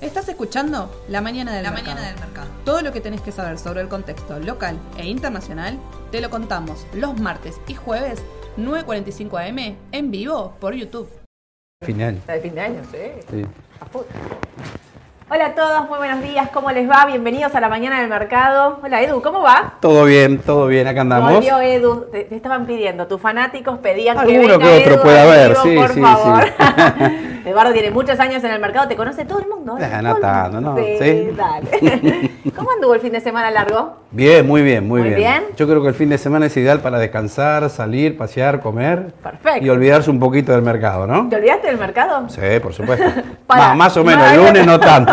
Estás escuchando La Mañana del, La mercado. Mañana del Mercado. Todo lo que tenés que saber sobre el contexto local e internacional te lo contamos los martes y jueves 9.45 am en vivo por YouTube. Fin de año. La de fin de año, sí. Sí. Hola a todos, muy buenos días, ¿cómo les va? Bienvenidos a la mañana del mercado. Hola Edu, ¿cómo va? Todo bien, todo bien, acá andamos. Volvió Edu, te, te estaban pidiendo, tus fanáticos pedían que Alguno venga que otro Edu puede haber, vivo, sí, por sí, favor. sí. Eduardo tiene muchos años en el mercado, te conoce todo el mundo. no tanto. ¿no? Sí, Sí. dale. ¿Cómo anduvo el fin de semana largo? Bien, muy bien, muy, Muy bien. bien. Yo creo que el fin de semana es ideal para descansar, salir, pasear, comer. Perfecto. Y olvidarse un poquito del mercado, ¿no? ¿Te olvidaste del mercado? Sí, por supuesto. Para. Más, más o menos, No, el lunes no tanto.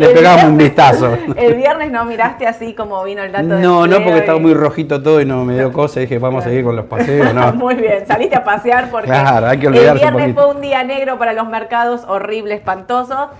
Le pegamos un vistazo. El viernes no miraste así como vino el dato de No, no, porque y- estaba muy rojito todo y no me dio cosa y dije, vamos a seguir con los paseos, ¿no? Muy bien, saliste a pasear porque Claro, hay que el un viernes fue un día negro para los mercados, horrible, espantoso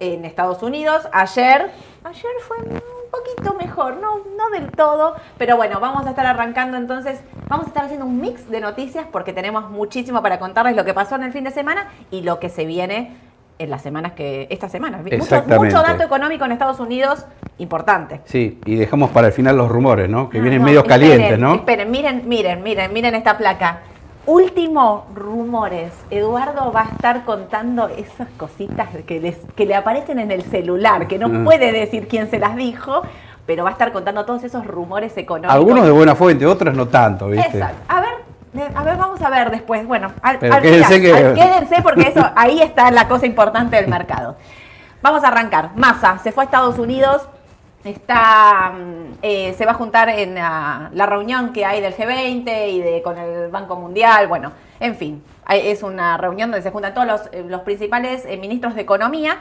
en Estados Unidos. Ayer, ayer fue un poquito mejor, no, no del todo, pero bueno, vamos a estar arrancando entonces, vamos a estar haciendo un mix de noticias porque tenemos muchísimo para contarles lo que pasó en el fin de semana y lo que se viene en las semanas que, esta semana. Mucho, mucho dato económico en Estados Unidos importante. Sí, y dejamos para el final los rumores, ¿no? Que Ah, vienen no, esperen, calientes, ¿no? Esperen, miren, miren, miren, miren esta placa. Último rumores. Eduardo va a estar contando esas cositas que, les- que le aparecen en el celular, que no Ah. puede decir quién se las dijo, pero va a estar contando todos esos rumores económicos. Algunos de buena fuente, otros no tanto, ¿viste? Exacto. A ver, a ver, vamos a ver después. Bueno, al, quédense final, que- al- quédense porque eso, ahí está la cosa importante del mercado. Vamos a arrancar. Massa se fue a Estados Unidos. Está, mm, eh, se va a juntar en la, la reunión que hay del G20 y de, con el Banco Mundial. Bueno, en fin, hay- es una reunión donde se juntan todos los, eh, los principales eh, ministros de Economía.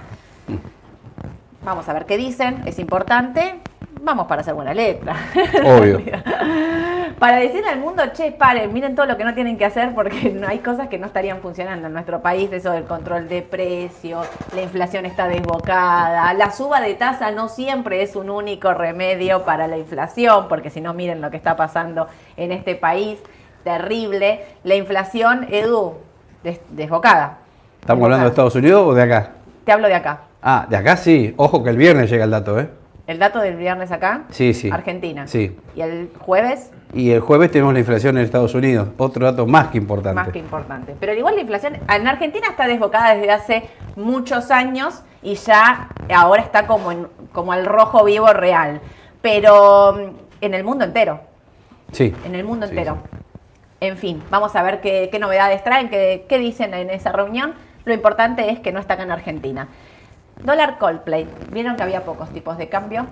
Vamos a ver qué dicen, es importante. Vamos para hacer buena letra. Obvio. Para decirle al mundo, che, paren, miren todo lo que no tienen que hacer porque no hay cosas que no estarían funcionando en nuestro país, eso del control de precios, la inflación está desbocada, la suba de tasa no siempre es un único remedio para la inflación, porque si no miren lo que está pasando en este país, terrible. La inflación, Edu, des- desbocada. ¿Estamos hablando de. Estados Unidos o de acá? Te hablo de acá. Ah, de acá sí. Ojo que el viernes llega el dato, ¿eh? El dato del viernes acá. Sí, sí. Argentina. Sí. Y el jueves, Y el jueves tenemos la inflación en Estados Unidos. Otro dato más que importante. Más que importante. Pero igual la inflación en Argentina está desbocada desde hace muchos años y ya ahora está como, en, como al rojo vivo real. Pero mm, en el mundo entero, Sí. en el mundo Sí, entero. sí. En fin, vamos a ver qué, qué novedades traen, qué, qué dicen en esa reunión. Lo importante es que no está acá en Argentina. Dólar Coldplay. ¿Vieron que había pocos tipos de cambio?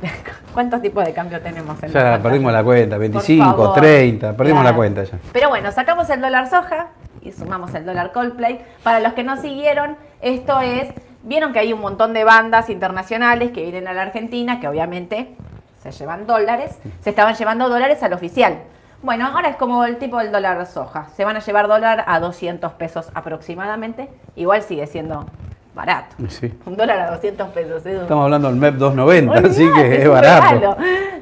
¿Cuántos tipos de cambio tenemos en Ya perdimos la cuenta. 25, favor. 30. Perdimos la cuenta ya. Pero bueno, sacamos el dólar soja y sumamos el dólar Coldplay. Para los que no siguieron, esto es, vieron que hay un montón de bandas internacionales que vienen a la Argentina, que obviamente se llevan dólares, se estaban llevando dólares al oficial. Bueno, ahora es como el tipo del dólar soja. Se van a llevar dólar a 200 pesos aproximadamente. Igual sigue siendo barato. Sí. Un dólar a 200 pesos. Edu. Estamos hablando del MEP 290, así Olvidate, que es un barato. regalo.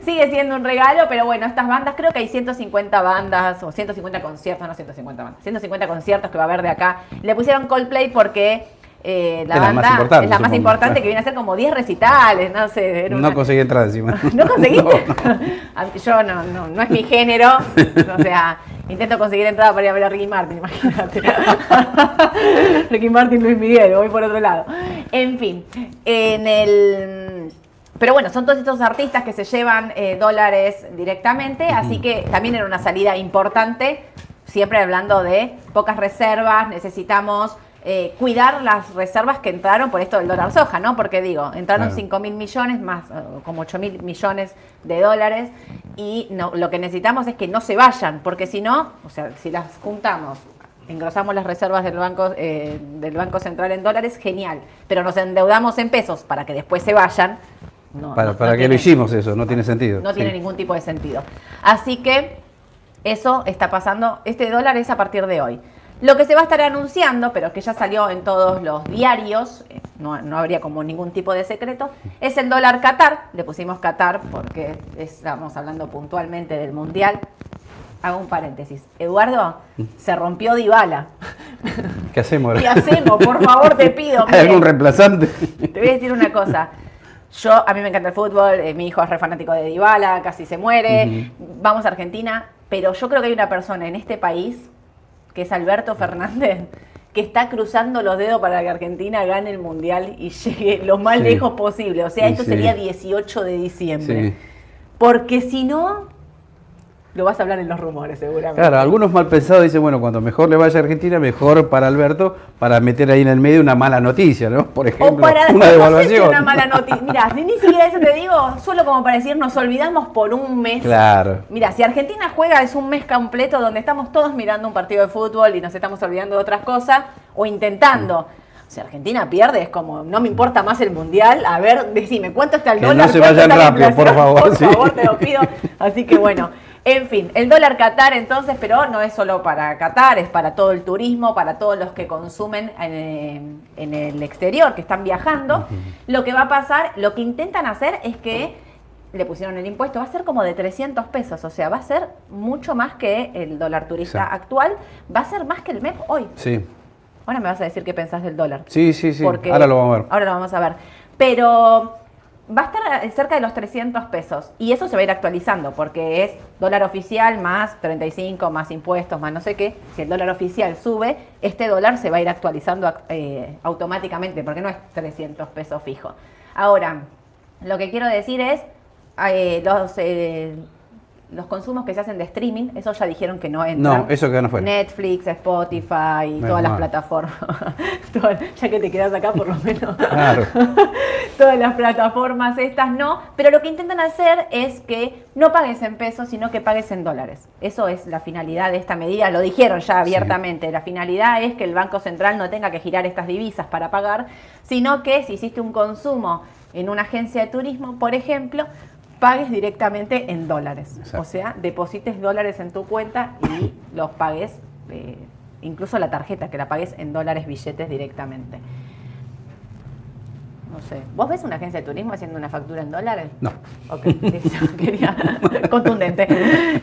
Sigue siendo un regalo, pero bueno, estas bandas, creo que hay 150 bandas o 150 conciertos, no 150 bandas, 150 conciertos que va a haber de acá. Le pusieron Coldplay porque eh, la Es la más banda importante, es la más importante que viene a ser como 10 recitales, no sé. No conseguí entrar encima. ¿No conseguiste? No, Yo no, no, no es mi género. O sea, intento conseguir entrada para ir a ver a Ricky Martin, imagínate. Ricky Martin, Luis Miguel, voy por otro lado. En fin, en el. Pero bueno, son todos estos artistas que se llevan eh, dólares directamente, así que también era una salida importante, siempre hablando de pocas reservas, necesitamos eh, cuidar las reservas que entraron por esto del dólar soja, ¿no? Porque digo, entraron Claro. 5 mil millones más, eh, como 8 mil millones de dólares y no, lo que necesitamos es que no se vayan, porque si no, o sea, si las juntamos, engrosamos las reservas del banco, eh, del banco Central en dólares, genial, pero nos endeudamos en pesos para que después se vayan. no- ¿Para, no- para qué lo hicimos eso? No tiene sentido. no tiene ningún tipo de sentido. Así que eso está pasando, este dólar es a partir de hoy. Lo que se va a estar anunciando, pero que ya salió en todos los diarios, eh, no, no habría como ningún tipo de secreto, es el dólar Qatar. Le pusimos Qatar porque estamos hablando puntualmente del Mundial. hago un paréntesis. Eduardo, se rompió Dybala. ¿Qué hacemos? ¿Qué hacemos? Por favor, te pido. ¿Hay algún reemplazante? Te voy a decir una cosa. Yo, a mí me encanta el fútbol, eh, mi hijo es re fanático de Dybala, casi se muere. Vamos a Argentina, pero yo creo que hay una persona en este país, que es Alberto Fernández, que está cruzando los dedos para que Argentina gane el Mundial y llegue lo más Sí. lejos posible. O sea, esto sí. sería 18 de diciembre. Porque si no, lo vas a hablar en los rumores seguramente. Claro, algunos mal pensados dicen, bueno, cuando mejor le vaya a Argentina, mejor para Alberto, para meter ahí en el medio una mala noticia, ¿no? Por ejemplo, O para una no sé si devaluación. una mala noticia. Mira, ni siquiera eso te digo, solo como para decir, nos olvidamos por un mes. Claro. Mira, si Argentina juega es un mes completo donde estamos todos mirando un partido de fútbol y nos estamos olvidando de otras cosas o intentando. Si Argentina pierde es como, no me importa más el mundial. A ver, decime, ¿cuánto está el Que dólar? no se ¿Cuánto vayan rápido, por favor, Por sí. favor, te lo pido. Así que bueno, en fin, el dólar Qatar entonces, pero no es solo para Qatar, es para todo el turismo, para todos los que consumen en, eh, en el exterior, que están viajando. Lo que va a pasar, lo que intentan hacer es que le pusieron el impuesto, va a ser como de 300 pesos, o sea, va a ser mucho más que el dólar turista actual, va a ser más que el MEP hoy. Sí, Ahora me vas a decir qué pensás del dólar. sí, sí, sí. Porque- Ahora lo vamos a ver. Ahora lo vamos a ver. Pero va a estar cerca de los 300 pesos. Y eso se va a ir actualizando porque es dólar oficial más 35, más impuestos, más no sé qué. Si el dólar oficial sube, este dólar se va a ir actualizando eh, automáticamente porque no es 300 pesos fijo. Ahora, lo que quiero decir es, eh, los, eh, los consumos que se hacen de streaming, eso ya dijeron que no entran. No, eso quedan afuera. Netflix, Spotify, Menos todas las mal. plataformas. Ya que te quedas acá por lo menos. Claro. Todas las plataformas estas no, pero lo que intentan hacer es que no pagues en pesos, sino que pagues en dólares. Eso es la finalidad de esta medida, lo dijeron ya abiertamente. La finalidad es que el Banco Central no tenga que girar estas divisas para pagar, sino que si hiciste un consumo en una agencia de turismo, por ejemplo, pagues directamente en dólares. Exacto. O sea, deposites dólares en tu cuenta y los pagues, eh, incluso la tarjeta, que la pagues en dólares billetes directamente. No sé. ¿Vos ves una agencia de turismo haciendo una factura en dólares? No. Ok, listo, quería contundente.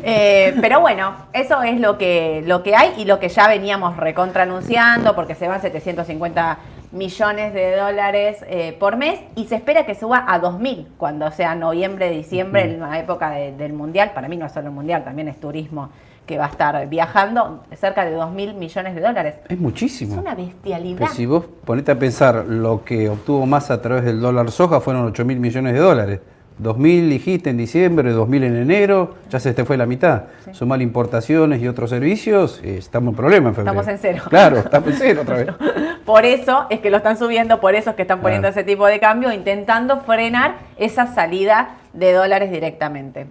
Eh, pero bueno, eso es lo que, lo que hay y lo que ya veníamos recontra anunciando, porque se van 750 millones de dólares eh, por mes y se espera que suba a 2.000 cuando sea noviembre, diciembre, en la época de- del Mundial. Para mí no es solo el Mundial, también es turismo que va a estar viajando, cerca de 2.000 millones de dólares. Es muchísimo. Es una bestialidad. Pero si vos ponete a pensar, lo que obtuvo más a través del dólar soja fueron 8 mil millones de dólares. 2.000 dijiste en diciembre, 2.000 en enero, ya se te fue la mitad. Sí. Sumar importaciones y otros servicios, eh, estamos en problema en febrero. Estamos en cero. Claro, estamos en cero otra vez. Por eso es que lo están subiendo, por eso es que están poniendo ese tipo de cambio, intentando frenar esa salida de dólares directamente.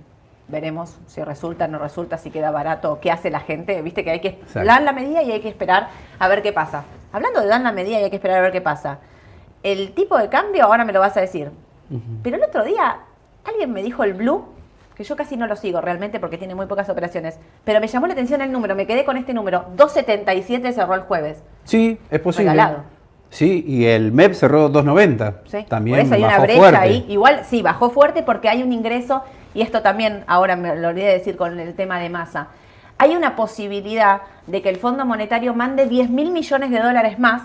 Veremos si resulta, no resulta, si queda barato, qué hace la gente. Viste que hay que dan la medida y hay que esperar a ver qué pasa. Hablando de dan la medida y hay que esperar a ver qué pasa. El tipo de cambio, ahora me lo vas a decir. Pero el otro día alguien me dijo el blue, que yo casi no lo sigo realmente porque tiene muy pocas operaciones, pero me llamó la atención el número, me quedé con este número. 2.77 cerró el jueves. Sí, es posible. Regalado. Sí, y el MEP cerró 2.90. Sí, También por eso hay una bajó brecha fuerte. ahí. Igual sí, bajó fuerte porque hay un ingreso, y esto también ahora me lo olvidé de decir con el tema de masa. Hay una posibilidad de que el Fondo Monetario mande 10 mil millones de dólares más,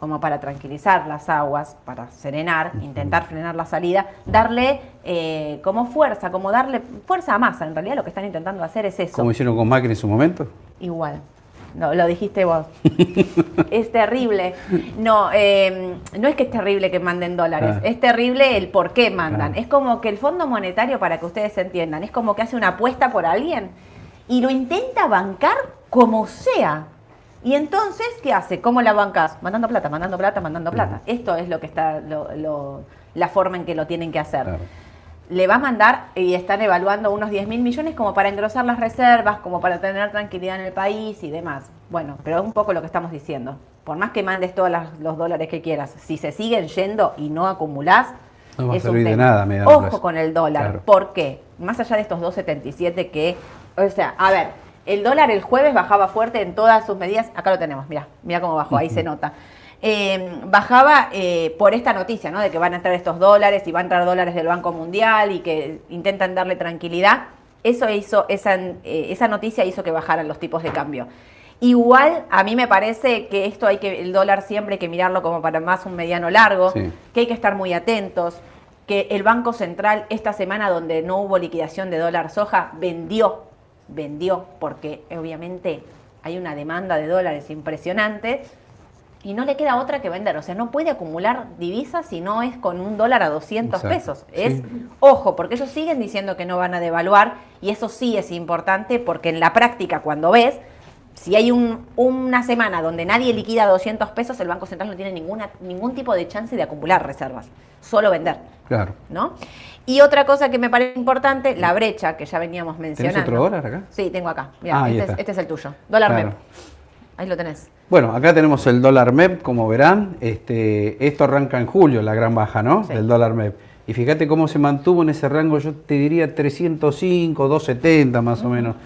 como para tranquilizar las aguas, para serenar, intentar frenar la salida, darle eh, como fuerza, como darle fuerza a masa. En realidad lo que están intentando hacer es eso. Como hicieron con Macri en su momento. Igual. No, lo dijiste vos. es terrible. No, eh, no es que es terrible que manden dólares, Ah. es terrible el por qué mandan. Claro. Es como que el Fondo Monetario, para que ustedes entiendan, es como que hace una apuesta por alguien y lo intenta bancar como sea. Y entonces, ¿qué hace? ¿Cómo la bancas? Mandando plata, mandando plata, mandando plata. Esto es lo que está, lo- lo- la forma en que lo tienen que hacer Claro. le va a mandar y están evaluando unos 10 mil millones como para engrosar las reservas, como para tener tranquilidad en el país y demás. Bueno, pero es un poco lo que estamos diciendo. Por más que mandes todos los dólares que quieras, si se siguen yendo y no acumulás, No va a servir de nada Ojo plazo. con el dólar. Claro. ¿Por qué? Más allá de estos 2.77 que, o sea, a ver, el dólar el jueves bajaba fuerte en todas sus medidas. Acá lo tenemos, mira, mira cómo bajó, ahí se nota. Eh, bajaba eh, por esta noticia, ¿no? De que van a entrar estos dólares y van a entrar dólares del Banco Mundial y que intentan darle tranquilidad. Eso hizo, esa, eh, esa noticia hizo que bajaran los tipos de cambio. Igual a mí me parece que esto hay que, el dólar siempre hay que mirarlo como para más un mediano largo, Sí. que hay que estar muy atentos, que el Banco Central esta semana donde no hubo liquidación de dólar soja, vendió, vendió, porque obviamente hay una demanda de dólares impresionante y no le queda otra que vender. O sea, no puede acumular divisas si no es con un dólar a 200 Exacto. pesos. Es, Sí. ojo, porque ellos siguen diciendo que no van a devaluar y eso sí es importante porque en la práctica cuando ves, si hay un- una semana donde nadie liquida 200 pesos, el Banco Central no tiene ninguna, ningún tipo de chance de acumular reservas, solo vender. Claro. ¿no? Y otra cosa que me parece importante, la brecha que ya veníamos ¿Tenés mencionando. otro dólar acá? Sí, tengo acá. Mirá, Ah, este, es, este es el tuyo. Dólar Claro. MEP. Ahí lo tenés. Bueno, acá tenemos el dólar MEP, como verán. Este, esto arranca en julio, la gran baja, ¿no? Sí. Del dólar MEP. Y fíjate cómo se mantuvo en ese rango, yo te diría 305, 270 más o menos.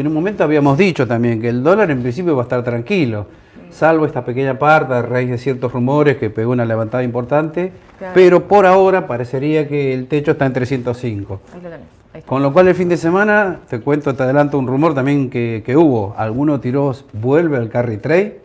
Que en un momento habíamos dicho también que el dólar en principio va a estar tranquilo, salvo esta pequeña parte a raíz de ciertos rumores que pegó una levantada importante. Claro. Pero por ahora parecería que el techo está en 305. Ahí lo tenés. Ahí está. Con lo cual el fin de semana, te cuento, te adelanto un rumor también que, que hubo. Alguno tiró, vuelve al carry trade.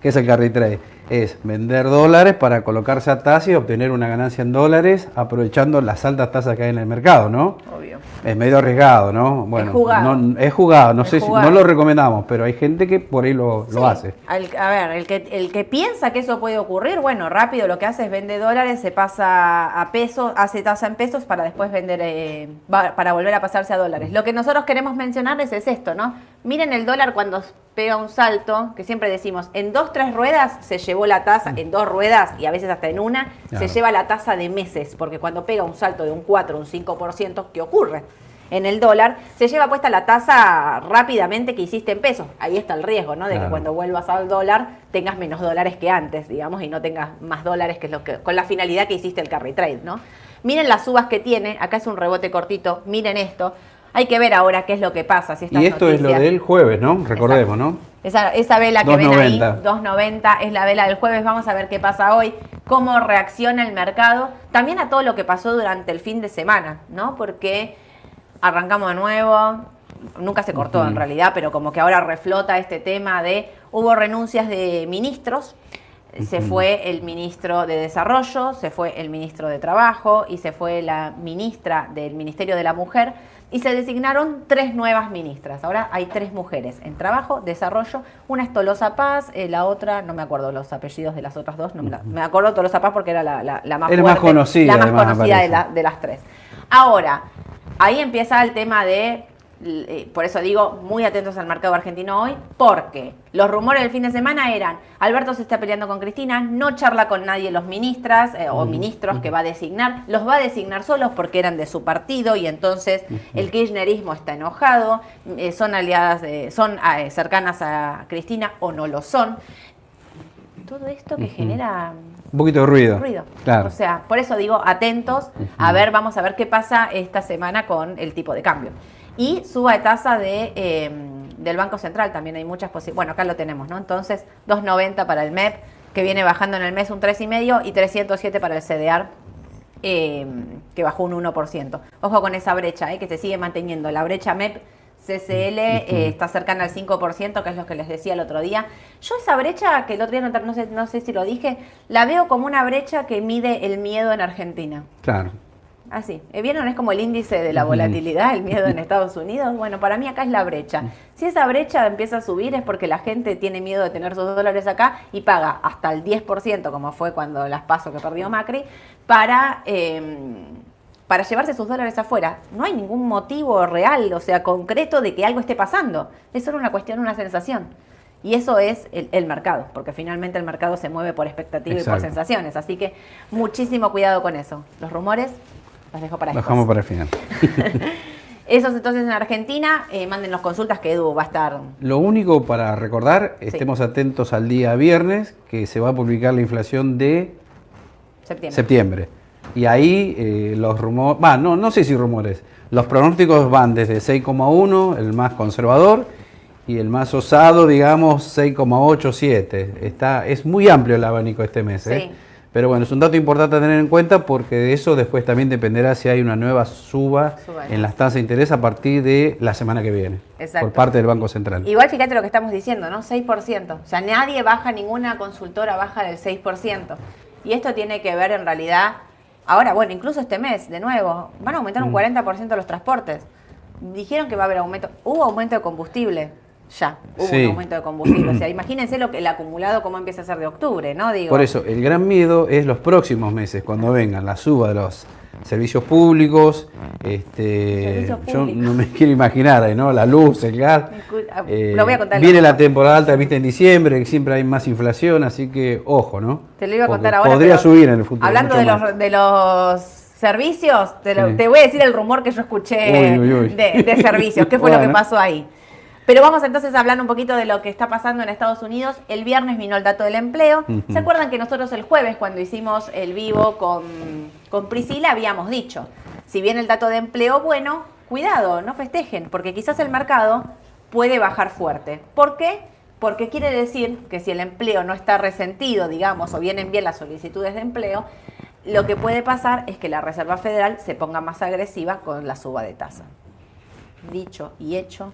¿Qué es el carry trade? Es vender dólares para colocarse a tasa y obtener una ganancia en dólares aprovechando las altas tasas que hay en el mercado, ¿no? Obvio. Es medio arriesgado, ¿no? Bueno, jugado. no- es jugado, no Es sé si no lo recomendamos, pero hay gente que por ahí lo, lo hace. Al- a ver, el que, el que piensa que eso puede ocurrir, bueno, rápido lo que hace es vende dólares, se pasa a pesos, hace tasa en pesos para después vender, eh, para volver a pasarse a dólares. Lo que nosotros queremos mencionarles es esto, ¿no? Miren el dólar cuando pega un salto, que siempre decimos, en dos, tres ruedas se llevó la tasa, en dos ruedas y a veces hasta en una, Claro. se lleva la tasa de meses, porque cuando pega un salto de un 4, un 5%, ¿qué ocurre? En el dólar se lleva puesta la tasa rápidamente que hiciste en pesos. Ahí está el riesgo, ¿no? De que cuando vuelvas al dólar tengas menos dólares que antes, digamos, y no tengas más dólares que es lo que con la finalidad que hiciste el carry trade, ¿no? Miren las subas que tiene, acá es un rebote cortito, miren esto. Hay que ver ahora qué es lo que pasa. Si estas Y esto es lo del jueves, ¿no? Recordemos, ¿no? esa, esa vela que ven ahí, 2.90. 2.90, es la vela del jueves. Vamos a ver qué pasa hoy, cómo reacciona el mercado. También a todo lo que pasó durante el fin de semana, ¿no? Porque arrancamos de nuevo, nunca se cortó en realidad, pero como que ahora reflota este tema de hubo renuncias de ministros. Se fue el ministro de Desarrollo, se fue el ministro de Trabajo y se fue la ministra del Ministerio de la Mujer y se designaron tres nuevas ministras. Ahora hay tres mujeres en Trabajo, Desarrollo, una es Tolosa Paz, eh, la otra, no me acuerdo los apellidos de las otras dos, no me, la- me acuerdo Tolosa Paz porque era la, la- la más conocida, la más además, me conocida de, parece. la- de las tres. Ahora, ahí empieza el tema de, eh, por eso digo, muy atentos al mercado argentino hoy, porque los rumores del fin de semana eran, Alberto se está peleando con Cristina, no charla con nadie los ministras eh, o ministros que va a designar, los va a designar solos porque eran de su partido y entonces el kirchnerismo está enojado, eh, son aliadas, son eh, cercanas a Cristina o no lo son. Todo esto que genera Un poquito de ruido. ruido. Claro. O sea, por eso digo, atentos, a ver, vamos a ver qué pasa esta semana con el tipo de cambio. Y suba de tasa de, eh, del Banco Central, también hay muchas posibilidades. Bueno, acá lo tenemos, ¿no? Entonces, 2.90 para el MEP, que viene bajando en el mes un 3,5 y 307 para el CDR, eh, que bajó un 1%. Ojo con esa brecha, eh, que se sigue manteniendo. La brecha MEP CCL eh, está cercana al 5%, que es lo que les decía el otro día. Yo esa brecha, que el otro día no, no sé, no sé si lo dije, la veo como una brecha que mide el miedo en Argentina. Claro. Así, eh, ¿vieron? Es como el índice de la volatilidad, el miedo en Estados Unidos. Bueno, para mí acá es la brecha. Si esa brecha empieza a subir es porque la gente tiene miedo de tener sus dólares acá y paga hasta el 10%, como fue cuando las paso que perdió Macri, para, eh, para llevarse sus dólares afuera. No hay ningún motivo real, o sea, concreto de que algo esté pasando. Es solo una cuestión, una sensación. Y eso es el, el mercado, porque finalmente el mercado se mueve por expectativa y por sensaciones. Así que muchísimo cuidado con eso. Los rumores los dejo para Lo después. dejamos para el final. Esos entonces en Argentina, eh, manden los consultas que Edu va a estar. Lo único para recordar, estemos atentos al día viernes, que se va a publicar la inflación de Septiembre. septiembre. Y ahí eh, los rumores, va, no, no sé si rumores, los pronósticos van desde 6,1, el más conservador, y el más osado, digamos, 6,8, 7. Está, es muy amplio el abanico este mes. ¿eh? Pero bueno, es un dato importante a tener en cuenta porque de eso después también dependerá si hay una nueva suba Suba. en las tasas de interés a partir de la semana que viene Exacto. por parte del Banco Central. Igual fíjate lo que estamos diciendo, ¿no? 6%. O sea, nadie baja, ninguna consultora baja del 6%. Y esto tiene que ver en realidad, ahora, bueno, incluso este mes, de nuevo, van a aumentar un Mm. 40% los transportes. Dijeron que va a haber aumento, hubo aumento de combustible, ya, hubo Sí. un aumento de combustible. O sea, imagínense lo que el acumulado cómo empieza a ser de octubre, ¿no? Digo, Por eso, el gran miedo es los próximos meses, cuando vengan la suba de los servicios públicos. Este, Servicios yo públicos. no me quiero imaginar, ahí, ¿no? La luz, el gas. Ah, Eh, lo voy a contar viene la temporada alta, viste, en diciembre, que siempre hay más inflación, así que ojo, ¿no? Te lo iba a Porque contar ahora. Podría subir en el futuro. Hablando de los, de los servicios, te, lo- Sí. te voy a decir el rumor que yo escuché Uy, uy, uy. De, de servicios, qué fue lo que pasó ahí. Pero vamos entonces a hablar un poquito de lo que está pasando en Estados Unidos. El viernes vino el dato del empleo. ¿Se acuerdan que nosotros el jueves, cuando hicimos el vivo con, con Priscila, habíamos dicho, si viene el dato de empleo bueno, cuidado, no festejen, porque quizás el mercado puede bajar fuerte. ¿Por qué? Porque quiere decir que si el empleo no está resentido, digamos, o vienen bien las solicitudes de empleo, lo que puede pasar es que la Reserva Federal se ponga más agresiva con la suba de tasa. Dicho y hecho,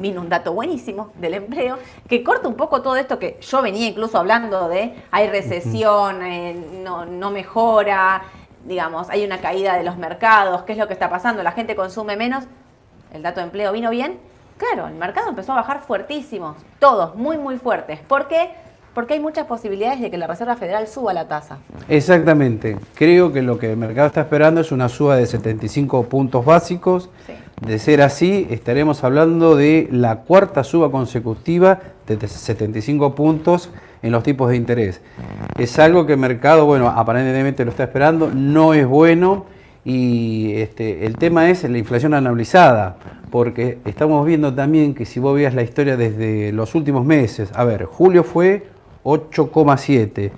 vino un dato buenísimo del empleo que corta un poco todo esto que yo venía incluso hablando de hay recesión, eh, no, no mejora, digamos, hay una caída de los mercados, ¿qué es lo que está pasando? La gente consume menos, el dato de empleo vino bien. Claro, el mercado empezó a bajar fuertísimos, todos muy, muy fuertes. ¿Por qué? Porque hay muchas posibilidades de que la Reserva Federal suba la tasa. Exactamente. Creo que lo que el mercado está esperando es una suba de 75 puntos básicos. Sí. De ser así, estaremos hablando de la cuarta suba consecutiva de 75 puntos en los tipos de interés. Es algo que el mercado, bueno, aparentemente lo está esperando, no es bueno y este, el tema es la inflación anualizada, porque estamos viendo también que si vos veas la historia desde los últimos meses, a ver, julio fue 8,7.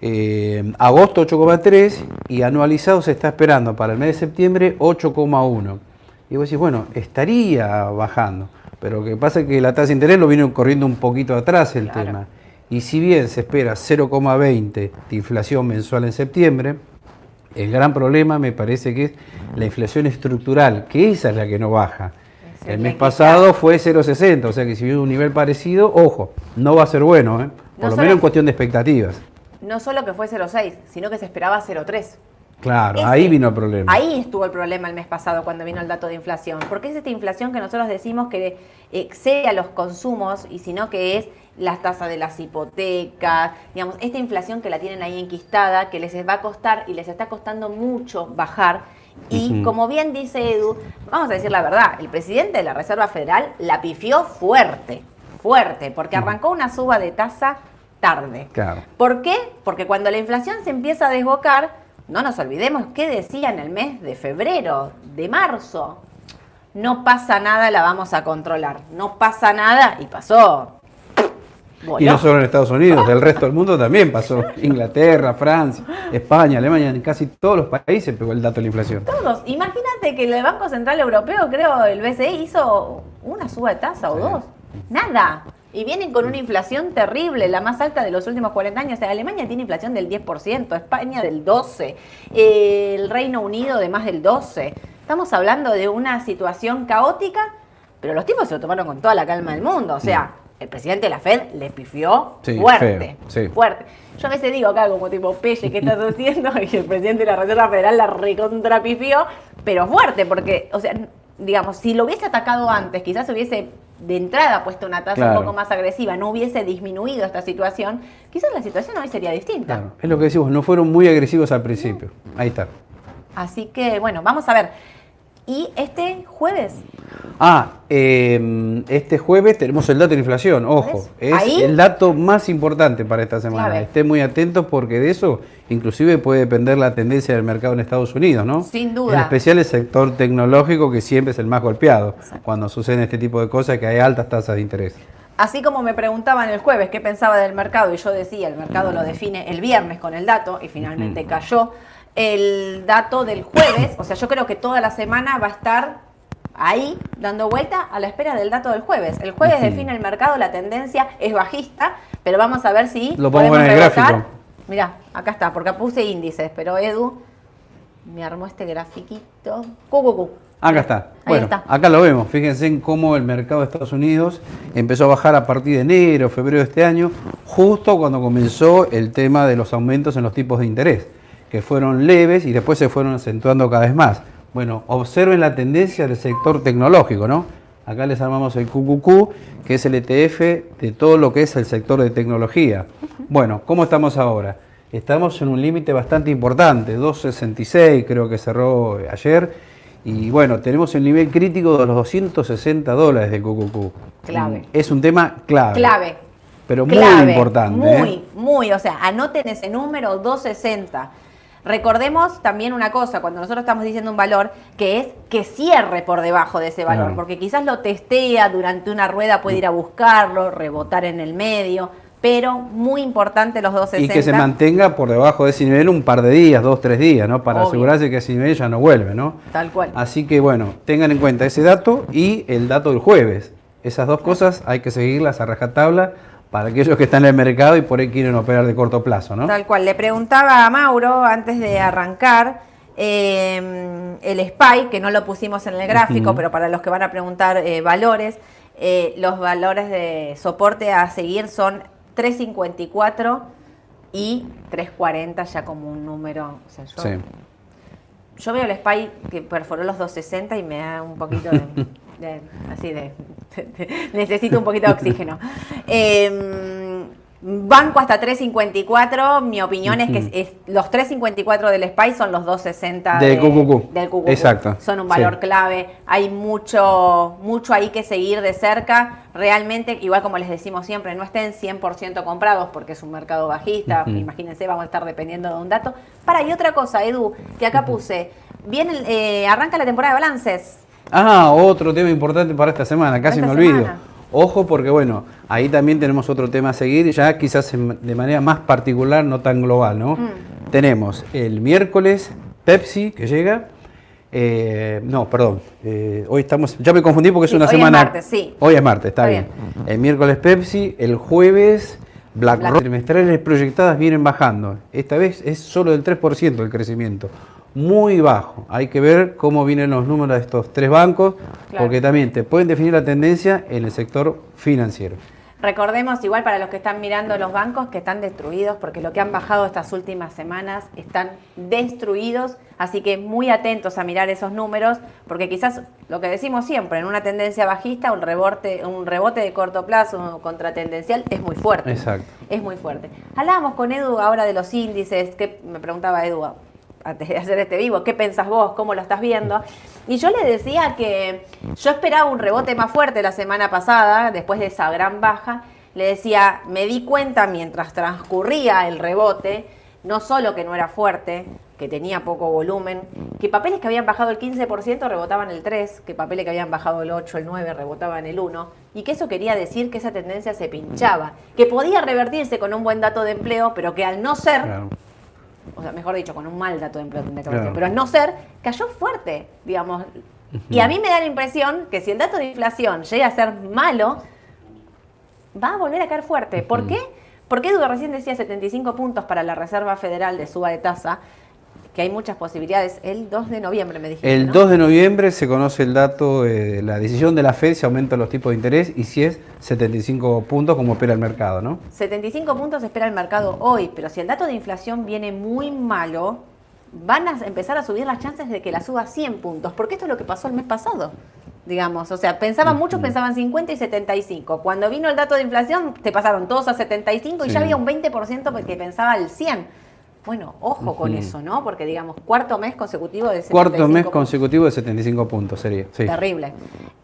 Eh, agosto 8,3 y anualizado se está esperando para el mes de septiembre 8,1. Y vos decís, bueno, estaría bajando, pero lo que pasa es que la tasa de interés lo viene corriendo un poquito atrás el Claro. tema. Y si bien se espera 0,20 de inflación mensual en septiembre, el gran problema me parece que es la inflación estructural, que esa es la que no baja. El mes pasado fue 0,60, o sea que si viene un nivel parecido, ojo, no va a ser bueno, ¿eh? por No lo menos en cuestión de expectativas. No solo que fue 0,6, sino que se esperaba 0,3. Claro, Ese- ahí vino el problema. Ahí estuvo el problema el mes pasado cuando vino el dato de inflación. Porque es esta inflación que nosotros decimos que excede a los consumos y sino que es las tasas de las hipotecas, digamos, esta inflación que la tienen ahí enquistada, que les va a costar y les está costando mucho bajar. Y como bien dice Edu, vamos a decir la verdad, el presidente de la Reserva Federal la pifió fuerte, fuerte, porque arrancó una suba de tasa tarde. Claro. ¿Por qué? Porque cuando la inflación se empieza a desbocar, no nos olvidemos qué decía en el mes de febrero, de marzo. No pasa nada, la vamos a controlar. No pasa nada y pasó. Y no solo en Estados Unidos, del resto del mundo también pasó. Inglaterra, Francia, España, Alemania, en casi todos los países pegó el dato de la inflación. Todos. Imagínate que el Banco Central Europeo, creo, el BCE, hizo una suba de tasa o Sí. dos. Nada. Y vienen con una inflación terrible, la más alta de los últimos 40 años. O sea, Alemania tiene inflación del 10%, España del 12%, eh, el Reino Unido de más del 12%. Estamos hablando de una situación caótica, pero los tipos se lo tomaron con toda la calma del mundo. O sea, el presidente de la Fed le pifió Sí, fuerte, feo, sí. fuerte. Yo a veces digo acá como tipo, Pelle, ¿qué estás haciendo? Y el presidente de la Reserva Federal la recontrapifió, pero fuerte, porque, o sea, digamos, si lo hubiese atacado antes, quizás hubiese de entrada puesto una tasa Claro. un poco más agresiva, no hubiese disminuido esta situación, quizás la situación hoy sería distinta. Claro, es lo que decimos, no fueron muy agresivos al principio. Ahí está. Así que, bueno, vamos a ver. Y este jueves, Ah, eh, este jueves tenemos el dato de la inflación, ojo, es Ahí- el dato más importante para esta semana. Estén muy atentos porque de eso inclusive puede depender la tendencia del mercado en Estados Unidos, ¿no? Sin duda. En especial el sector tecnológico que siempre es el más golpeado Exacto. cuando suceden este tipo de cosas que hay altas tasas de interés. Así como me preguntaban el jueves qué pensaba del mercado y yo decía, el mercado lo define el viernes con el dato y finalmente cayó el dato del jueves, o sea, yo creo que toda la semana va a estar ahí dando vuelta a la espera del dato del jueves. El jueves define el mercado, la tendencia es bajista, pero vamos a ver si Lo podemos ver en el gráfico. Mirá, acá está, porque puse índices, pero Edu me armó este grafiquito. Cucucu. Acá está. Ahí Bueno, está. acá lo vemos. Fíjense en cómo el mercado de Estados Unidos empezó a bajar a partir de enero, febrero de este año, justo cuando comenzó el tema de los aumentos en los tipos de interés, que fueron leves y después se fueron acentuando cada vez más. Bueno, observen la tendencia del sector tecnológico, ¿no? Acá les armamos el QQQ, que es el ETF de todo lo que es el sector de tecnología. Bueno, ¿cómo estamos ahora? Estamos en un límite bastante importante, 2.66 creo que cerró ayer. Y bueno, tenemos el nivel crítico de los 260 dólares del QQQ. Clave. Es un tema clave. Clave. Pero muy importante. Muy, ¿eh? muy, o sea, anoten ese número 260. Recordemos también una cosa, cuando nosotros estamos diciendo un valor, que es que cierre por debajo de ese valor, Claro. porque quizás lo testea durante una rueda, puede ir a buscarlo, rebotar en el medio, pero muy importante los Y 260. que se mantenga por debajo de ese nivel un par de días, dos, tres días, ¿no? Para Obvio. asegurarse que ese nivel ya no vuelve, ¿no? Tal cual. Así que bueno, tengan en cuenta ese dato y el dato del jueves. Esas dos cosas hay que seguirlas a rajatabla para aquellos que están en el mercado y por ahí quieren operar de corto plazo, ¿no? Tal cual. Le preguntaba a Mauro antes de arrancar eh, el SPY, que no lo pusimos en el gráfico, pero para los que van a preguntar eh, valores, eh, los valores de soporte a seguir son 354 y 340 ya como un número. o sea, yo, Sí. yo veo el SPY que perforó los 260 y me da un poquito de. de- así de, Necesito un poquito de oxígeno. Eh, banco hasta 354. Mi opinión es que es- es- los 354 del SPY son los 260 Del de- QQQ. del QQQ. Exacto. Son un valor Sí. clave. Hay mucho, mucho ahí que seguir de cerca. Realmente, igual como les decimos siempre, no estén 100% comprados porque es un mercado bajista. Imagínense, vamos a estar dependiendo de un dato. Para, y otra cosa, Edu, que acá puse. Viene, eh, arranca la temporada de balances. Ah, otro tema importante para esta semana, casi Esta me olvido. semana. Ojo porque bueno, ahí también tenemos otro tema a seguir, ya quizás de manera más particular, no tan global, ¿no? Mm. Tenemos el miércoles Pepsi que llega. eh, no, perdón. eh, hoy estamos. Ya me confundí porque es Sí, una hoy es semana. martes, sí. Hoy es martes, está, Está bien. El miércoles Pepsi, el jueves BlackRock. Black- Las trimestrales proyectadas vienen bajando. Esta vez es solo del 3% el crecimiento. Muy bajo. Hay que ver cómo vienen los números de estos tres bancos, Claro. porque también te pueden definir la tendencia en el sector financiero. Recordemos, igual para los que están mirando los bancos, que están destruidos, porque lo que han bajado estas últimas semanas están destruidos, así que muy atentos a mirar esos números, porque quizás lo que decimos siempre, en una tendencia bajista, un rebote, un rebote de corto plazo contratendencial es muy fuerte. Exacto. Es muy fuerte. Hablábamos con Edu ahora de los índices, que me preguntaba Edu antes de hacer este vivo, ¿qué pensás vos? ¿Cómo lo estás viendo? Y yo le decía que yo esperaba un rebote más fuerte la semana pasada, después de esa gran baja. Le decía, me di cuenta mientras transcurría el rebote, no solo que no era fuerte, que tenía poco volumen, que papeles que habían bajado el 15% rebotaban el 3%, que papeles que habían bajado el 8%, el 9% rebotaban el 1%, y que eso quería decir que esa tendencia se pinchaba, que podía revertirse con un buen dato de empleo, pero que al no ser. O sea, mejor dicho, con un mal dato de empleo tendría que haber Claro. sido, pero al no ser, cayó fuerte, digamos. Y a mí me da la impresión que si el dato de inflación llega a ser malo, va a volver a caer fuerte. ¿Por qué? Porque Edu recién decía 75 puntos para la Reserva Federal de suba de tasa, que hay muchas posibilidades. El 2 de noviembre me dijiste, El ¿no? 2 de noviembre se conoce el dato, eh, la decisión de la Fed, si aumentan los tipos de interés y si es 75 puntos como espera el mercado, ¿no? 75 puntos espera el mercado hoy, pero si el dato de inflación viene muy malo, van a empezar a subir las chances de que la suba 100 puntos, porque esto es lo que pasó el mes pasado. Digamos, o sea, pensaban muchos, pensaban 50 y 75. Cuando vino el dato de inflación, te pasaron todos a 75 y Sí. ya había un 20% que pensaba al 100. Bueno, ojo con eso, ¿no? Porque digamos, cuarto mes consecutivo de 75 Cuarto mes puntos. consecutivo de 75 puntos sería. Sí. Terrible.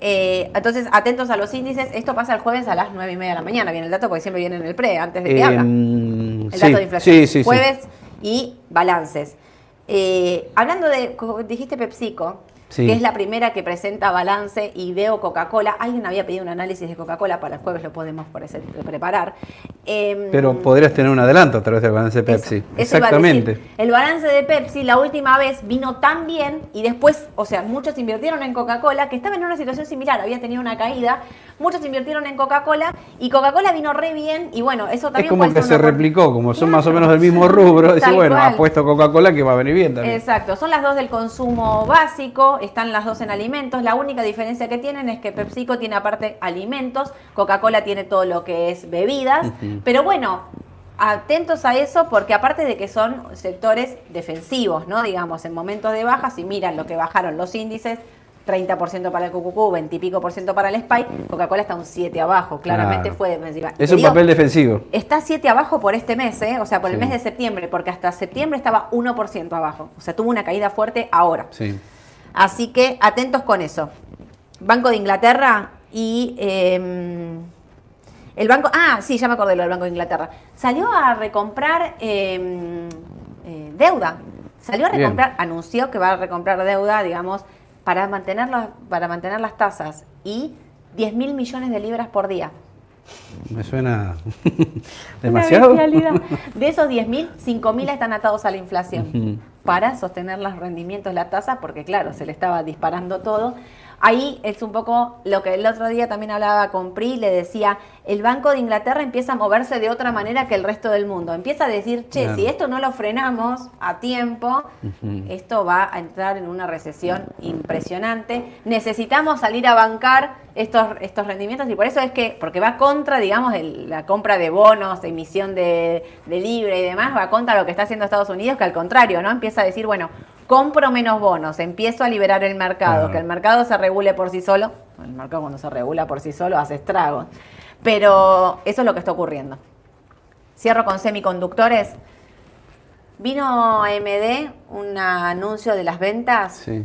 Eh, entonces, atentos a los índices. Esto pasa el jueves a las 9 y media de la mañana. Viene el dato porque siempre viene en el pre, antes de que. Em, El sí, dato de inflación. Sí, sí, sí. Jueves y balances. Eh, hablando de, como dijiste PepsiCo, Sí. que es la primera que presenta balance y veo Coca-Cola. Alguien había pedido un análisis de Coca-Cola, para el jueves lo podemos preparar. Em, Pero podrías tener un adelanto a través del balance de Pepsi. eso decir. Exactamente. El balance de Pepsi la última vez vino tan bien y después, o sea, muchos invirtieron en Coca-Cola, que estaba en una situación similar, había tenido una caída, muchos invirtieron en Coca-Cola y Coca-Cola vino re bien y bueno, eso Es también como puede que ser se una replicó, como son Claro. más o menos del mismo rubro, dice, Tal bueno, cual. ha puesto Coca-Cola que va a venir bien también. Exacto, son las dos del consumo básico, están las dos en alimentos. La única diferencia que tienen es que PepsiCo tiene aparte alimentos, Coca-Cola tiene todo lo que es bebidas. Pero bueno, atentos a eso porque aparte de que son sectores defensivos, ¿no? Digamos, en momentos de baja, si miran lo que bajaron los índices, 30% para el QQQ, 20 y pico por ciento para el SPY, Coca-Cola está un 7 abajo, claramente Claro. fue defensiva. Es Te un digo, papel defensivo. Está 7 abajo por este mes, ¿eh? o sea, por el Sí. mes de septiembre, porque hasta septiembre estaba 1% abajo. O sea, tuvo una caída fuerte ahora. Sí. Así que atentos con eso. Banco de Inglaterra y eh, el banco. Ah, sí, ya me acordé lo del Banco de Inglaterra. Salió a recomprar eh, eh, deuda. Salió a Bien. recomprar, anunció que va a recomprar deuda, digamos, para mantener, las- para mantener las tasas y 10 mil millones de libras por día. Me suena demasiado. De esos 10.000, 5.000 están atados a la inflación. Para sostener los rendimientos la tasa, porque claro, se le estaba disparando todo. Ahí es un poco lo que el otro día también hablaba con PRI, le decía, el Banco de Inglaterra empieza a moverse de otra manera que el resto del mundo. Empieza a decir, che, si esto no lo frenamos a tiempo, esto va a entrar en una recesión impresionante. Necesitamos salir a bancar estos, estos rendimientos y por eso es que, porque va contra, digamos, el- la compra de bonos, emisión de, de libre y demás, va contra lo que está haciendo Estados Unidos, que al contrario, ¿no? Empieza a decir, bueno, compro menos bonos, empiezo a liberar el mercado, que el mercado se regule por sí solo. El mercado cuando se regula por sí solo hace estragos. Pero eso es lo que está ocurriendo. Cierro con semiconductores. Vino AMD un anuncio de las ventas Sí,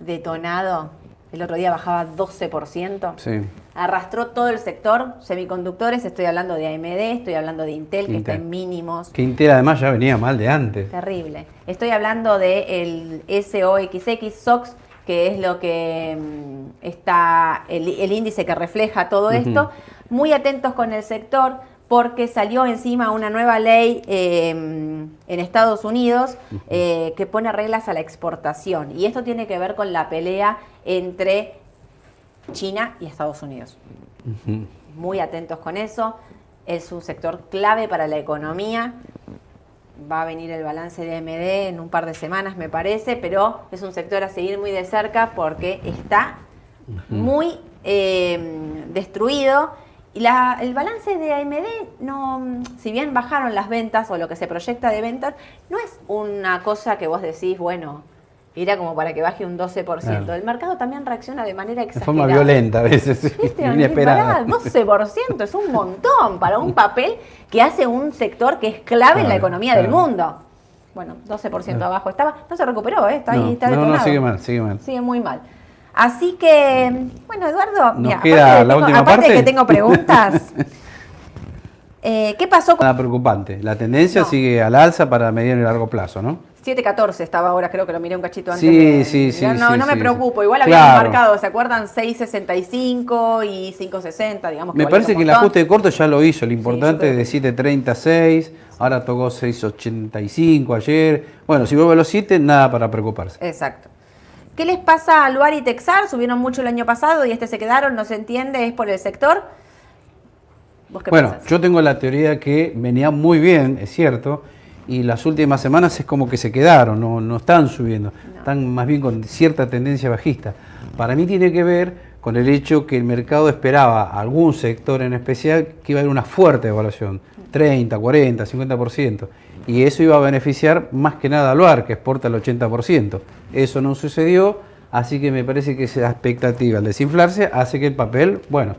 detonado. El otro día bajaba 12%. sí. Arrastró todo el sector. Semiconductores, estoy hablando de AMD, estoy hablando de Intel, que está en mínimos. Que Intel además ya venía mal de antes. Terrible. Estoy hablando del SOXX, SOX, que es lo que mm, está, el, el índice que refleja todo esto. Muy atentos con el sector porque salió encima una nueva ley eh, en Estados Unidos eh, que pone reglas a la exportación. Y esto tiene que ver con la pelea entre China y Estados Unidos muy atentos con eso. Es un sector clave para la economía. Va a venir el balance de AMD en un par de semanas, me parece, pero es un sector a seguir muy de cerca porque está muy eh, destruido. Y la- el balance de AMD, no, si bien bajaron las ventas o lo que se proyecta de ventas, no es una cosa que vos decís, bueno, era como para que baje un 12%. Claro. El mercado también reacciona de manera De exagerada. forma violenta a veces, inesperada. Pará, 12% es un montón para un papel que hace un sector que es clave en la Claro, economía del mundo. Bueno, 12% abajo estaba, no se recuperó, ¿eh? está ahí, No, está no, sigue mal, sigue mal. Sigue muy mal. Así que, bueno, Eduardo, mira, aparte, de, la tengo- de que tengo preguntas, eh, ¿qué pasó con Nada preocupante. La tendencia No. sigue al alza para mediano y largo plazo, ¿no? 7.14 estaba ahora, creo que lo miré un cachito antes. Sí, de- sí, sí, No, sí, no me sí, preocupo, sí. igual habíamos Claro. marcado, ¿se acuerdan? 6.65 y 5.60, digamos. Me valía parece que el ajuste de corto ya lo hizo. Lo importante es de 7.36, ahora tocó 6.85 ayer. Bueno, si vuelve a los 7, nada para preocuparse. Exacto. ¿Qué les pasa a Luar y Texar? Subieron mucho el año pasado y este se quedaron, no se entiende, es por el sector. ¿Vos qué Bueno, pensás? yo tengo la teoría que venía muy bien, es cierto, y las últimas semanas es como que se quedaron, no, no están subiendo, están más bien con cierta tendencia bajista. Para mí tiene que ver con el hecho que el mercado esperaba a algún sector en especial que iba a haber una fuerte evaluación, 30, 40, 50%, y eso iba a beneficiar más que nada al LUAR, que exporta el 80%. Eso no sucedió, así que me parece que esa expectativa al desinflarse hace que el papel, bueno,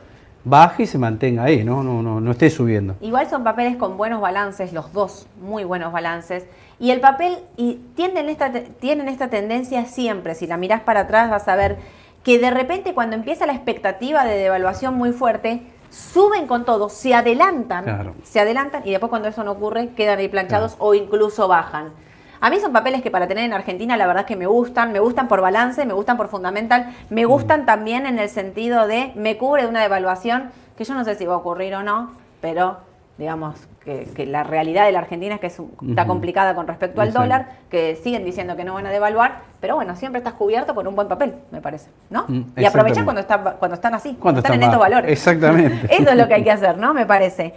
baje y se mantenga ahí, no, no, no, no esté subiendo. Igual son papeles con buenos balances, los dos, muy buenos balances. Y el papel, y tienen esta, tienen esta tendencia siempre, si la mirás para atrás vas a ver que de repente cuando empieza la expectativa de devaluación muy fuerte, suben con todo, se adelantan, Claro. se adelantan y después cuando eso no ocurre quedan ahí planchados o incluso bajan. A mí son papeles que para tener en Argentina la verdad es que me gustan, me gustan por balance, me gustan por fundamental, me gustan también en el sentido de me cubre de una devaluación que yo no sé si va a ocurrir o no, pero digamos que, que la realidad de la Argentina es que es está complicada con respecto al Exacto. dólar, que siguen diciendo que no van a devaluar, pero bueno, siempre estás cubierto con un buen papel, me parece, ¿no? Mm, y aprovechar cuando, está, cuando están así, Cuando están está en estos valores. Exactamente. Eso es lo que hay que hacer, ¿no? Me parece.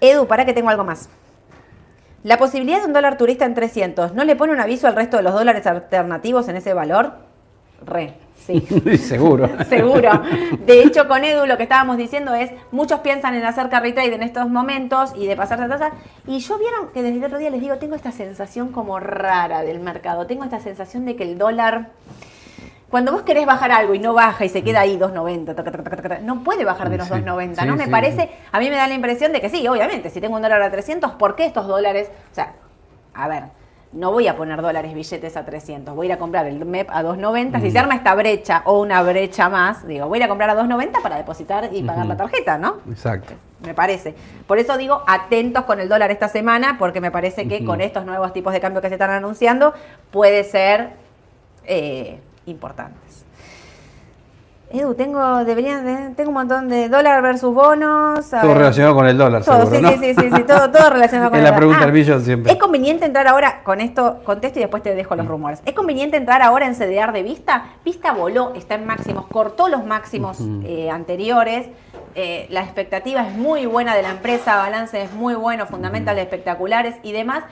Edu, para que tengo algo más. La posibilidad de un dólar turista en 300, ¿no le pone un aviso al resto de los dólares alternativos en ese valor? Re, sí. Seguro. Seguro. De hecho, con Edu lo que estábamos diciendo es, muchos piensan en hacer carry trade en estos momentos y de pasarse a tasa. Y yo vieron que desde el otro día les digo, tengo esta sensación como rara del mercado. Tengo esta sensación de que el dólar, cuando vos querés bajar algo y no baja y se queda ahí 2.90, taca, taca, taca, taca, no puede bajar de los Sí, 2.90, sí, ¿no? Me sí, parece, a mí me da la impresión de que sí, obviamente, si tengo un dólar a 300, ¿por qué estos dólares? O sea, a ver, no voy a poner dólares billetes a 300, voy a ir a comprar el MEP a 2.90. Si se arma esta brecha o una brecha más, digo, voy a ir a comprar a 2.90 para depositar y pagar la tarjeta, ¿no? Exacto. Me parece. Por eso digo, atentos con el dólar esta semana, porque me parece que con estos nuevos tipos de cambio que se están anunciando, puede ser eh, importantes. Edu, tengo, deberían de- tengo un montón de dólar versus bonos. Todo ver. relacionado con el dólar, Todo, seguro, sí, ¿no? sí, sí, sí, sí, todo, todo relacionado con Es el la dólar. pregunta del billón siempre. ¿Es conveniente entrar ahora, con esto contesto y después te dejo los Mm. rumores? ¿Es conveniente entrar ahora en CDR de Vista? Vista voló, está en máximos, cortó los máximos eh, anteriores. eh, la expectativa es muy buena de la empresa, balance es muy bueno, fundamentales espectaculares y demás.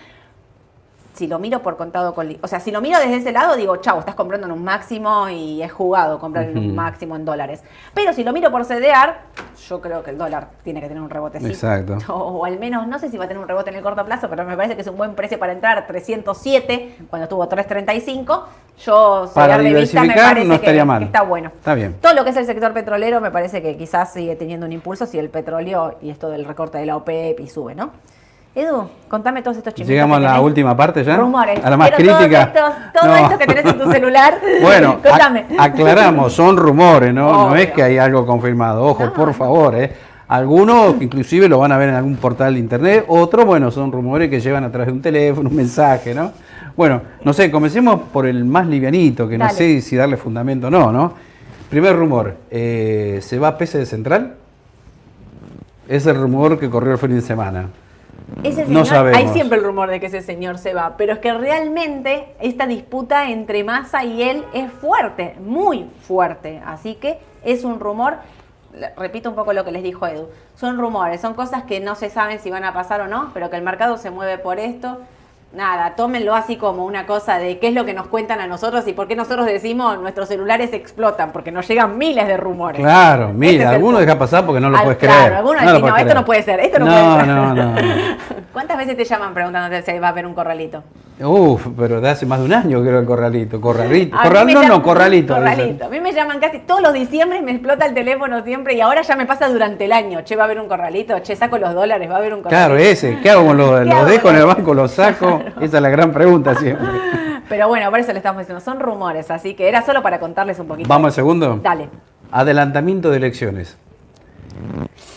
Si lo miro por contado con... O sea, si lo miro desde ese lado, digo, chau, estás comprando en un máximo y es jugado comprar en un máximo en dólares. Pero si lo miro por CDR, yo creo que el dólar tiene que tener un rebotecito. Exacto. O, o al menos, no sé si va a tener un rebote en el corto plazo, pero me parece que es un buen precio para entrar. 307, cuando estuvo 335. Yo, Para CDR de vista, me diversificar, parece no que- estaría mal. que está bueno. Está bien. Todo lo que es el sector petrolero me parece que quizás sigue teniendo un impulso si el petróleo y esto del recorte de la OPEP y sube, ¿no? Edu, contame todos estos chismes. Llegamos a la última parte ya. Rumores. A la más crítica. Todos estos, todo No. esto que tenés en tu celular. Bueno, contame. ac- aclaramos, son rumores, ¿no? No es que hay algo confirmado. Ojo, No, por favor, ¿eh? Algunos inclusive lo van a ver en algún portal de internet, otros, bueno, son rumores que llevan a través de un teléfono, un mensaje, ¿no? Bueno, no sé, comencemos por el más livianito, que no sé si darle fundamento o no, ¿no? Primer rumor, eh, ¿se va PC de Central? Es el rumor que corrió el fin de semana. Ese No señor, sabemos. hay siempre el rumor de que ese señor se va, pero es que realmente esta disputa entre Massa y él es fuerte, muy fuerte. Así que es un rumor, repito un poco lo que les dijo Edu, son rumores, son cosas que no se saben si van a pasar o no, pero que el mercado se mueve por esto. Nada, tómenlo así como una cosa de qué es lo que nos cuentan a nosotros y por qué nosotros decimos nuestros celulares explotan, porque nos llegan miles de rumores. Claro, Este mira, es el algunos deja pasar porque no lo Al- puedes claro, creer. algunos dicen, puedes no, esto creer". no puede ser, esto no, no puede ser. No, no, no. ¿Cuántas veces te llaman preguntándote si va a haber un corralito? Uf, pero de hace más de un año creo el corralito. Corralito. Corral, no, llaman- no, corralito. Corralito. A mí me llaman casi todos los diciembre y me explota el teléfono siempre y ahora ya me pasa durante el año. Che, va a haber un corralito. Che, saco los dólares, va a haber un corralito. Claro, ese. ¿Qué hago los ¿Qué los hago dejo en el banco, los saco? Esa es la gran pregunta siempre. Pero bueno, por eso le estamos diciendo, son rumores, así que era solo para contarles un poquito. Vamos al segundo. Dale. Adelantamiento de elecciones.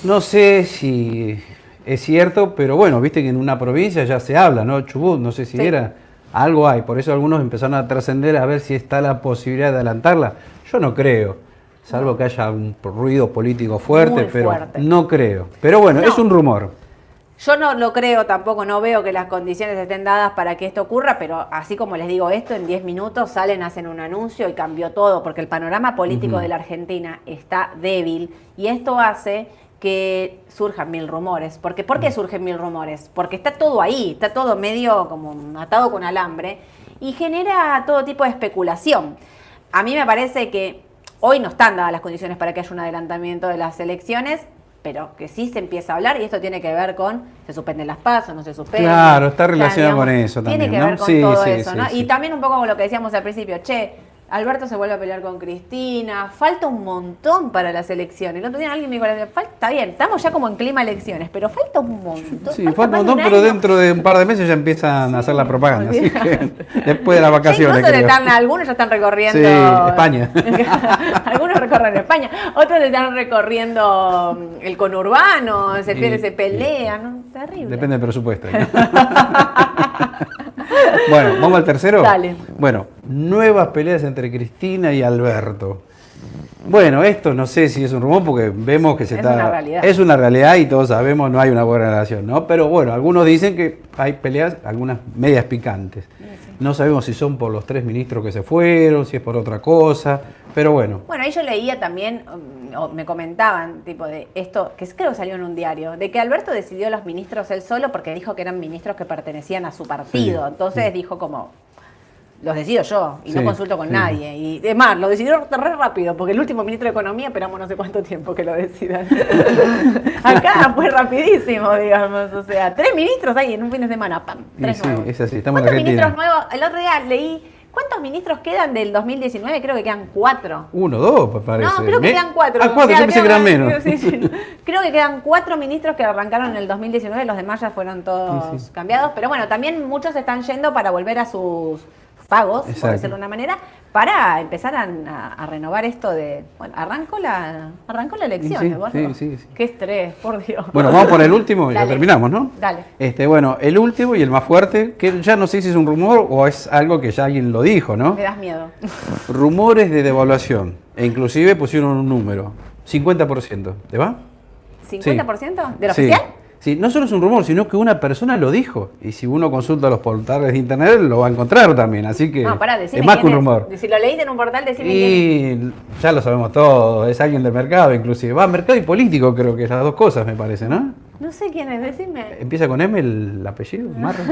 No sé si es cierto, pero bueno, viste que en una provincia ya se habla, ¿no? Chubut, no sé si Sí. era. Algo hay, por eso algunos empezaron a trascender a ver si está la posibilidad de adelantarla. Yo no creo, salvo que haya un ruido político fuerte, pero no creo. Pero bueno, No. es un rumor. Yo no lo creo tampoco, no veo que las condiciones estén dadas para que esto ocurra, pero así como les digo esto, en 10 minutos salen, hacen un anuncio y cambió todo, porque el panorama político de la Argentina está débil y esto hace que surjan mil rumores. Porque, ¿Por qué surgen mil rumores? Porque está todo ahí, está todo medio como atado con alambre y genera todo tipo de especulación. A mí me parece que hoy no están dadas las condiciones para que haya un adelantamiento de las elecciones, pero que sí se empieza a hablar y esto tiene que ver con se suspenden las pasos, no se suspenden. Claro, está O sea, relacionado con eso Tiene también, que ¿no? ver con Sí, todo sí, eso, sí, ¿no? Y también un poco con lo que decíamos al principio, che, Alberto se vuelve a pelear con Cristina, falta un montón para las elecciones. El otro día alguien me dijo, falta, está bien, estamos ya como en clima elecciones, pero falta un montón. Sí, falta un de montón, pero dentro de un par de meses ya empiezan a hacer la propaganda. Así que después de las vacaciones. están- algunos ya están recorriendo. Sí, España. algunos recorren España, otros están recorriendo mm, el conurbano, se, Y- se pelean, ¿no? Terrible. Depende del presupuesto. Bueno, ¿vamos al tercero? Dale. Bueno, nuevas peleas entre Cristina y Alberto. Bueno, esto no sé si es un rumor porque vemos que se Es está. una realidad. Es una realidad y todos sabemos no hay una buena relación, ¿no? Pero bueno, algunos dicen que hay peleas, algunas medias picantes. No sabemos si son por los tres ministros que se fueron, si es por otra cosa, pero bueno. Bueno, ahí yo leía también, um, o me comentaban, tipo de esto, que creo que salió en un diario, de que Alberto decidió los ministros él solo porque dijo que eran ministros que pertenecían a su partido. Sí, Entonces dijo como, los decido yo y no consulto con sí. nadie. Y es más, lo decidió re rápido, porque el último ministro de Economía esperamos no sé cuánto tiempo que lo decidan. Acá fue rapidísimo, digamos. O sea, tres ministros ahí en un fin de semana, pam, tres sí, nuevos. es así, estamos ¿Cuántos ministros nuevos? El otro día leí, ¿cuántos ministros quedan del 2019? Creo que quedan cuatro. Uno, dos, parece. No, creo que quedan cuatro. Ah, cuatro, yo pensé creo que eran menos. sí, sí. Creo que quedan cuatro ministros que arrancaron en el 2019, los demás ya fueron todos sí. cambiados. Pero bueno, también muchos están yendo para volver a sus pagos, por Exacto. decirlo de una manera, para empezar a, a- a renovar esto de. Bueno, arrancó la, arrancó la elección, Sí, sí, sí, sí. Qué estrés, por Dios. Bueno, vamos por el último y ya Dale. terminamos, ¿no? Dale. Este, bueno, el último y el más fuerte, que ya no sé si es un rumor o es algo que ya alguien lo dijo, ¿no? Me das miedo. Rumores de devaluación. E inclusive pusieron un número. 50%. ¿Te va? ¿50% de lo Sí. oficial? Sí, no solo es un rumor, sino que una persona lo dijo. Y si uno consulta los portales de internet, lo va a encontrar también. Así que No, pará, decime es más que un rumor. Si lo leíste en un portal, decime quién Y ya lo sabemos todos, es alguien del mercado inclusive. Va, mercado y político creo que es las dos cosas, me parece, ¿no? No sé quién es, decime. Empieza con M el apellido, Marra.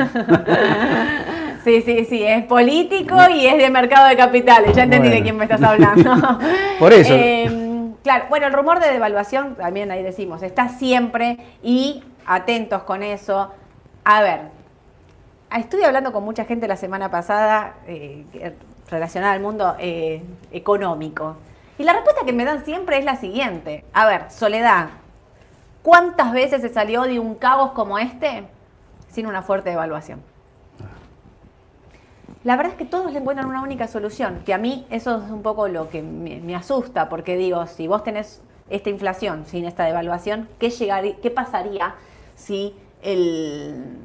Sí, sí, sí, es político y es de mercado de capitales. Ya entendí Bueno. de quién me estás hablando. Por eso. Eh, claro, bueno, el rumor de devaluación, también ahí decimos, está siempre y atentos con eso. A ver, estuve hablando con mucha gente la semana pasada eh, relacionada al mundo eh, económico. Y la respuesta que me dan siempre es la siguiente. A ver, Soledad, ¿cuántas veces se salió de un caos como este sin una fuerte devaluación? La verdad es que todos le encuentran una única solución, que a mí eso es un poco lo que me, me asusta, porque digo, si vos tenés esta inflación sin esta devaluación, ¿qué, llegaría, qué pasaría si el,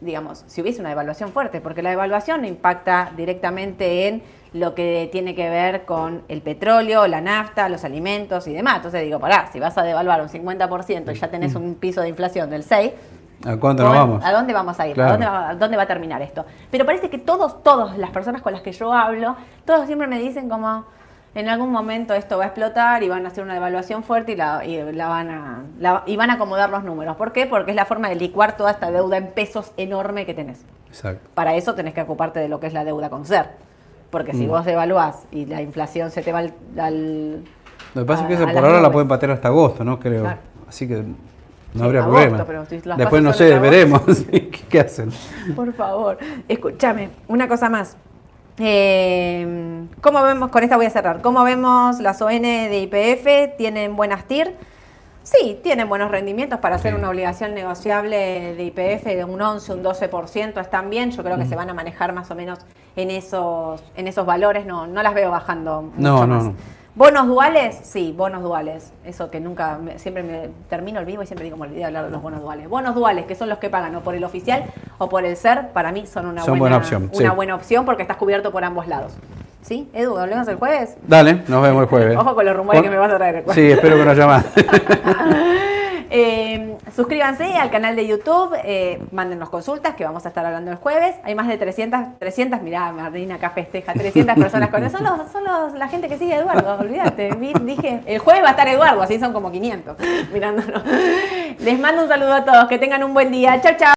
digamos, si hubiese una devaluación fuerte? Porque la devaluación impacta directamente en lo que tiene que ver con el petróleo, la nafta, los alimentos y demás. Entonces digo, pará, si vas a devaluar un 50% y ya tenés un piso de inflación del 6%, ¿A cuánto nos ¿Cómo- vamos? ¿A dónde vamos a ir? Claro. ¿A, dónde va, a dónde va a terminar esto? Pero parece que todos, todas las personas con las que yo hablo, todos siempre me dicen como en algún momento esto va a explotar y van a hacer una devaluación fuerte y, la, y la van a la- y van a acomodar los números. ¿Por qué? Porque es la forma de licuar toda esta deuda en pesos enorme que tenés. Exacto. Para eso tenés que ocuparte de lo que es la deuda con ser. Porque si Mm. vos devaluás y la inflación se te va al... al- Lo que pasa es que eso por ahora la pueden patear hasta agosto, ¿no? Creo. Claro. Así que no habría problema. pero si las Después no sé, veremos ¿Qué, qué hacen. Por favor, escúchame, una cosa más. Eh, ¿Cómo vemos, con esta voy a cerrar, cómo vemos las ON de IPF? ¿Tienen buenas TIR? Sí, tienen buenos rendimientos para hacer Sí. una obligación negociable de IPF de un 11, un 12%, están bien, yo creo que se van a manejar más o menos en esos, en esos valores, no, no las veo bajando mucho No, no, más. no. ¿Bonos duales? Sí, bonos duales. Eso que nunca, me- siempre me termino el vivo y siempre digo, me olvidé de hablar de los bonos duales. Bonos duales, que son los que pagan o por el oficial o por el SER, para mí son una, Son buena, buena opción, Una sí. buena opción porque estás cubierto por ambos lados. ¿Sí? Edu, ¿hablemos el jueves? Dale, nos vemos el jueves. Ojo con los rumores que me vas a traer el. Sí, espero que no haya más. Eh, suscríbanse al canal de YouTube, eh, mándennos consultas que vamos a estar hablando el jueves. Hay más de 300, 300, mirá, Marina acá festeja, 300 personas con eso. Son, los, son los- la gente que sigue Eduardo, olvídate. Dije, el jueves va a estar Eduardo, así son como 500 mirándonos. Les mando un saludo a todos, que tengan un buen día. Chao, chao.